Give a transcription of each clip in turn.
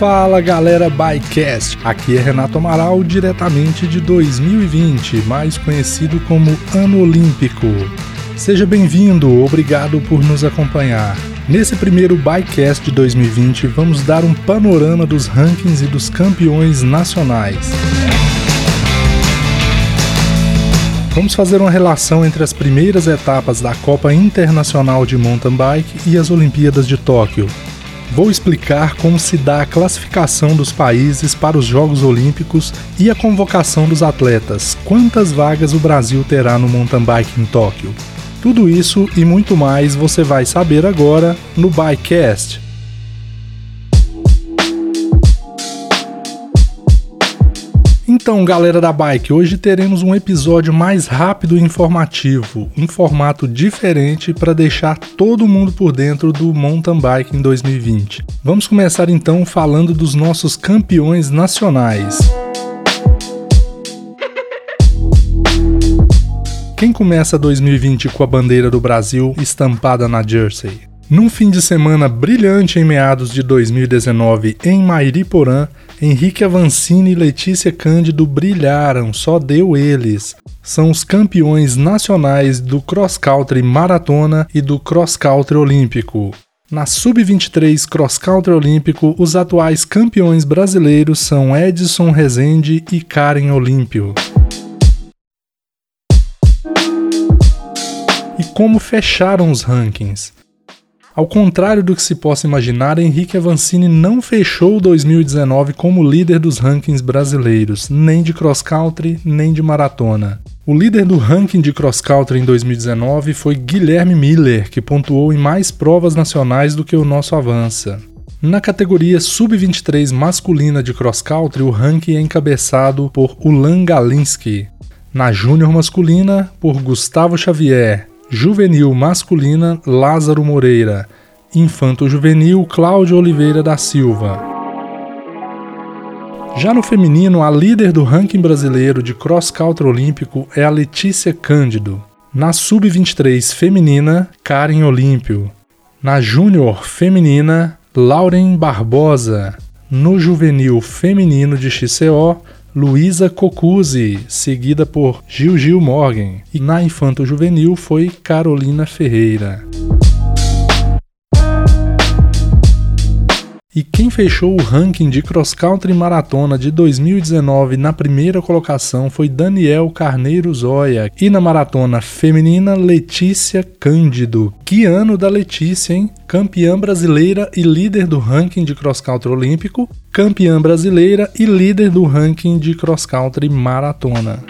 Fala galera Bikecast, aqui é Renato Amaral diretamente de 2020, mais conhecido como Ano Olímpico. Seja bem-vindo, obrigado por nos acompanhar. Nesse primeiro Bikecast de 2020, vamos dar um panorama dos rankings e dos campeões nacionais. Vamos fazer uma relação entre as primeiras etapas da Copa Internacional de Mountain Bike e as Olimpíadas de Tóquio. Vou explicar como se dá a classificação dos países para os Jogos Olímpicos e a convocação dos atletas. Quantas vagas o Brasil terá no mountain bike em Tóquio? Tudo isso e muito mais você vai saber agora no Bikecast. Então, galera da bike, hoje teremos um episódio mais rápido e informativo, um formato diferente para deixar todo mundo por dentro do mountain bike em 2020. Vamos começar então falando dos nossos campeões nacionais. Quem começa 2020 com a bandeira do Brasil estampada na jersey? Num fim de semana brilhante em meados de 2019 em Mairiporã, Henrique Avancini e Letícia Cândido brilharam, só deu eles. São os campeões nacionais do cross country maratona e do cross country olímpico. Na Sub-23 Cross Country Olímpico, os atuais campeões brasileiros são Edson Rezende e Karen Olímpio. E como fecharam os rankings? Ao contrário do que se possa imaginar, Henrique Avancini não fechou 2019 como líder dos rankings brasileiros, nem de cross country, nem de maratona. O líder do ranking de cross country em 2019 foi Guilherme Miller, que pontuou em mais provas nacionais do que o nosso avança. Na categoria sub-23 masculina de cross country, o ranking é encabeçado por Ulan Galinski. Na júnior masculina, por Gustavo Xavier, Juvenil masculina Lázaro Moreira, Infanto Juvenil Cláudio Oliveira da Silva. Já no feminino, a líder do ranking brasileiro de cross country olímpico é a Letícia Cândido. Na sub-23 feminina, Karen Olímpio. Na júnior feminina, Lauren Barbosa. No juvenil feminino de XCO, Luísa Cocuzzi, seguida por Gil Gil Morgan, e na infanto juvenil foi Carolina Ferreira. E quem fechou o ranking de cross country maratona de 2019 na primeira colocação foi Daniel Carneiro Zóia. E na maratona feminina, Letícia Cândido. Que ano da Letícia, hein? Campeã brasileira e líder do ranking de cross country olímpico, campeã brasileira e líder do ranking de cross country maratona.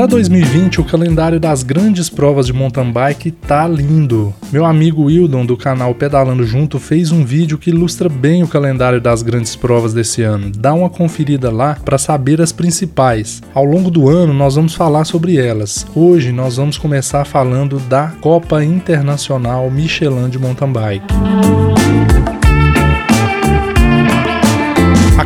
Para 2020, o calendário das grandes provas de mountain bike tá lindo. Meu amigo Wildon do canal Pedalando Junto fez um vídeo que ilustra bem o calendário das grandes provas desse ano. Dá uma conferida lá para saber as principais. Ao longo do ano nós vamos falar sobre elas. Hoje nós vamos começar falando da Copa Internacional Michelin de Mountain Bike.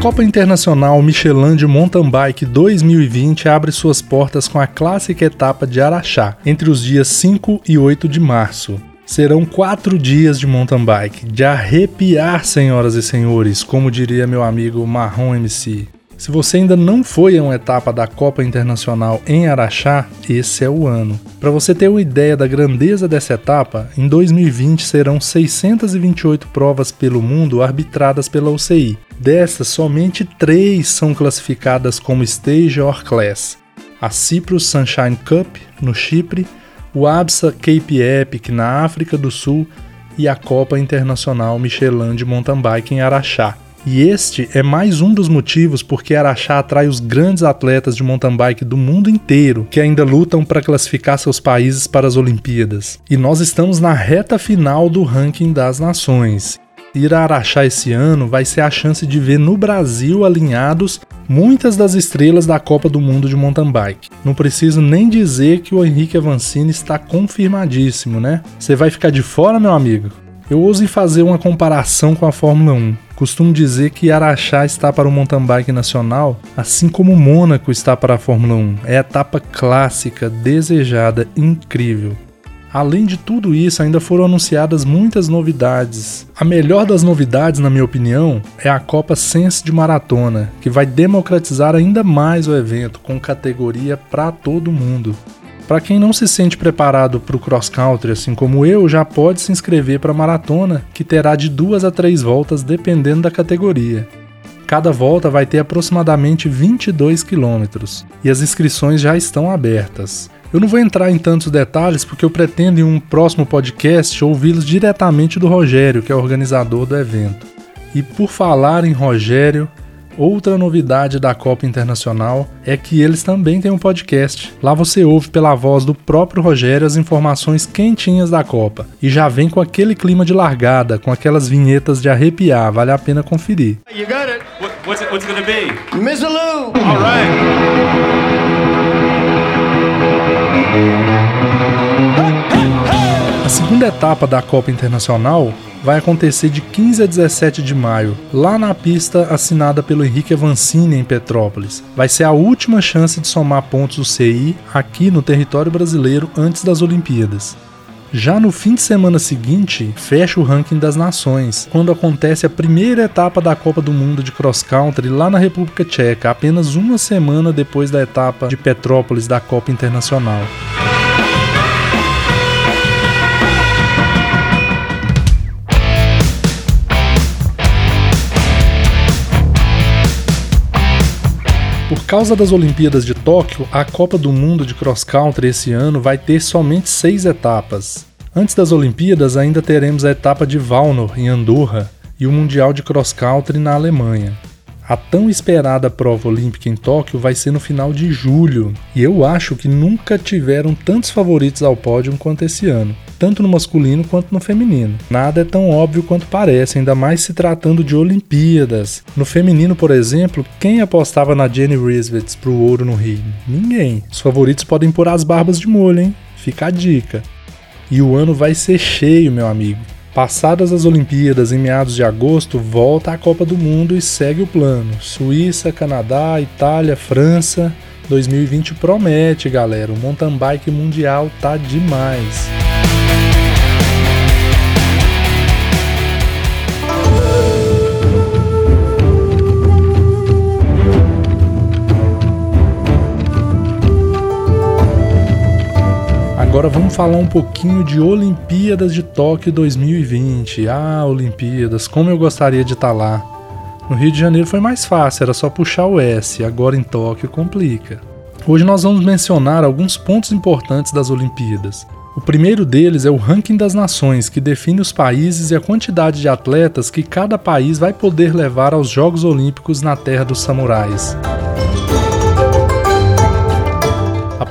Copa Internacional Michelin de Mountain Bike 2020 abre suas portas com a clássica etapa de Araxá, entre os dias 5 e 8 de março. Serão quatro dias de mountain bike, de arrepiar, senhoras e senhores, como diria meu amigo Marrom MC. Se você ainda não foi a uma etapa da Copa Internacional em Araxá, esse é o ano. Para você ter uma ideia da grandeza dessa etapa, em 2020 serão 628 provas pelo mundo arbitradas pela UCI. Dessas, somente três são classificadas como Stage or Class: a Cyprus Sunshine Cup, no Chipre, o ABSA Cape Epic, na África do Sul, e a Copa Internacional Michelin de Mountain Bike em Araxá. E este é mais um dos motivos porque Araxá atrai os grandes atletas de mountain bike do mundo inteiro que ainda lutam para classificar seus países para as Olimpíadas. E nós estamos na reta final do ranking das nações. Ir a Araxá esse ano vai ser a chance de ver no Brasil alinhados muitas das estrelas da Copa do Mundo de mountain bike. Não preciso nem dizer que o Henrique Avancini está confirmadíssimo, né? Você vai ficar de fora, meu amigo? Eu ouso fazer uma comparação com a Fórmula 1. Costumo dizer que Araxá está para o mountain bike nacional, assim como Mônaco está para a Fórmula 1. É a etapa clássica, desejada, incrível. Além de tudo isso, ainda foram anunciadas muitas novidades. A melhor das novidades, na minha opinião, é a Copa Sense de Maratona, que vai democratizar ainda mais o evento com categoria para todo mundo. Para quem não se sente preparado para o cross country, assim como eu, já pode se inscrever para a maratona, que terá de duas a três voltas dependendo da categoria. Cada volta vai ter aproximadamente 22 quilômetros e as inscrições já estão abertas. Eu não vou entrar em tantos detalhes porque eu pretendo em um próximo podcast ouvi-los diretamente do Rogério, que é o organizador do evento. E por falar em Rogério, Outra novidade da Copa Internacional é que eles também têm um podcast. Lá você ouve pela voz do próprio Rogério as informações quentinhas da Copa. E já vem com aquele clima de largada, com aquelas vinhetas de arrepiar, vale a pena conferir. You got it. What, what's it, what's it gonna be? Missalou! All right. A segunda etapa da Copa Internacional vai acontecer de 15 a 17 de maio, lá na pista assinada pelo Henrique Avancini em Petrópolis. Vai ser a última chance de somar pontos do CI aqui no território brasileiro antes das Olimpíadas. Já no fim de semana seguinte, fecha o ranking das nações, quando acontece a primeira etapa da Copa do Mundo de Cross Country lá na República Tcheca, apenas uma semana depois da etapa de Petrópolis da Copa Internacional. Causa das Olimpíadas de Tóquio, a Copa do Mundo de Cross Country esse ano vai ter somente seis etapas. Antes das Olimpíadas, ainda teremos a etapa de Valnor, em Andorra, e o Mundial de Cross Country na Alemanha. A tão esperada prova olímpica em Tóquio vai ser no final de julho, e eu acho que nunca tiveram tantos favoritos ao pódio quanto esse ano, tanto no masculino quanto no feminino. Nada é tão óbvio quanto parece, ainda mais se tratando de Olimpíadas. No feminino, por exemplo, quem apostava na Jenny Risvets pro ouro no Rio? Ninguém. Os favoritos podem pôr as barbas de molho, hein? Fica a dica. E o ano vai ser cheio, meu amigo. Passadas as Olimpíadas em meados de agosto, volta à Copa do Mundo e segue o plano. Suíça, Canadá, Itália, França. 2020 promete, galera. O mountain bike mundial tá demais. Agora vamos falar um pouquinho de Olimpíadas de Tóquio 2020. Ah, Olimpíadas, como eu gostaria de estar tá lá. No Rio de Janeiro foi mais fácil, era só puxar o S, agora em Tóquio complica. Hoje nós vamos mencionar alguns pontos importantes das Olimpíadas. O primeiro deles é o ranking das nações, que define os países e a quantidade de atletas que cada país vai poder levar aos Jogos Olímpicos na terra dos samurais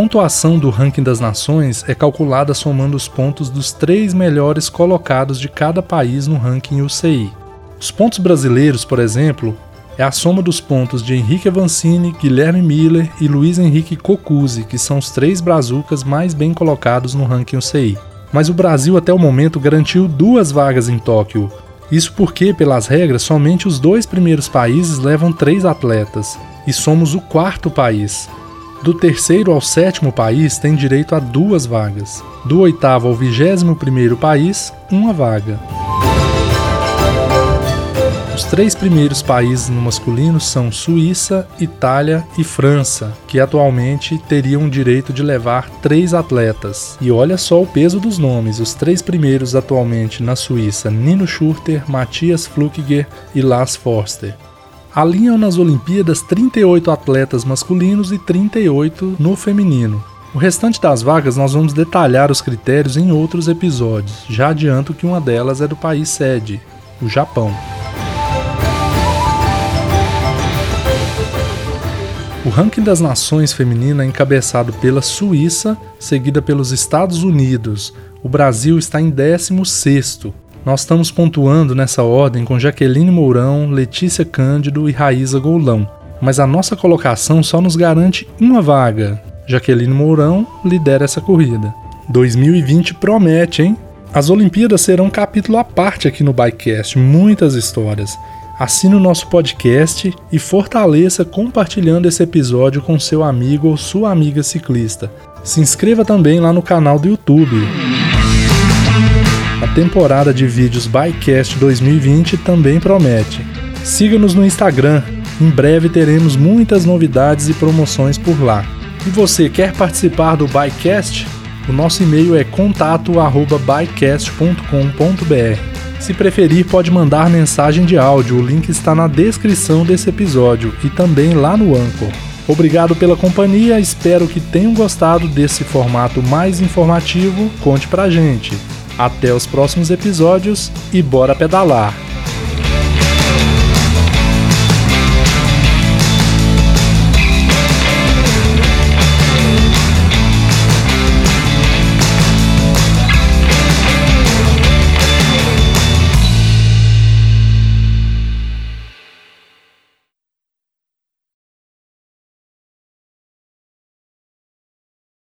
pontuação do ranking das nações é calculada somando os pontos dos três melhores colocados de cada país no ranking UCI. Os pontos brasileiros, por exemplo, é a soma dos pontos de Henrique Avancini, Guilherme Miller e Luiz Henrique Cocuzzi, que são os três brazucas mais bem colocados no ranking UCI. Mas o Brasil até o momento garantiu duas vagas em Tóquio. Isso porque, pelas regras, somente os dois primeiros países levam três atletas, e somos o quarto país. Do terceiro ao sétimo país tem direito a duas vagas. Do oitavo ao vigésimo primeiro país, uma vaga. Os três primeiros países no masculino são Suíça, Itália e França, que atualmente teriam o direito de levar três atletas. E olha só o peso dos nomes: os três primeiros atualmente na Suíça, Nino Schurter, Matthias Flukiger e Lars Forster alinham nas Olimpíadas 38 atletas masculinos e 38 no feminino. O restante das vagas nós vamos detalhar os critérios em outros episódios. Já adianto que uma delas é do país sede, o Japão. O ranking das nações feminina é encabeçado pela Suíça, seguida pelos Estados Unidos. O Brasil está em 16º, nós estamos pontuando nessa ordem com Jaqueline Mourão, Letícia Cândido e Raíza Goulão, mas a nossa colocação só nos garante uma vaga. Jaqueline Mourão lidera essa corrida. 2020 promete, hein? As Olimpíadas serão um capítulo à parte aqui no Bikecast, muitas histórias. Assine o nosso podcast e fortaleça compartilhando esse episódio com seu amigo ou sua amiga ciclista. Se inscreva também lá no canal do YouTube. Temporada de vídeos Bikecast 2020 também promete. Siga-nos no Instagram, em breve teremos muitas novidades e promoções por lá. E você quer participar do Bikecast? O nosso e-mail é contato@bycast.com.br. Se preferir, pode mandar mensagem de áudio. O link está na descrição desse episódio e também lá no Anchor. Obrigado pela companhia, espero que tenham gostado desse formato mais informativo. Conte pra gente. Até os próximos episódios e bora pedalar!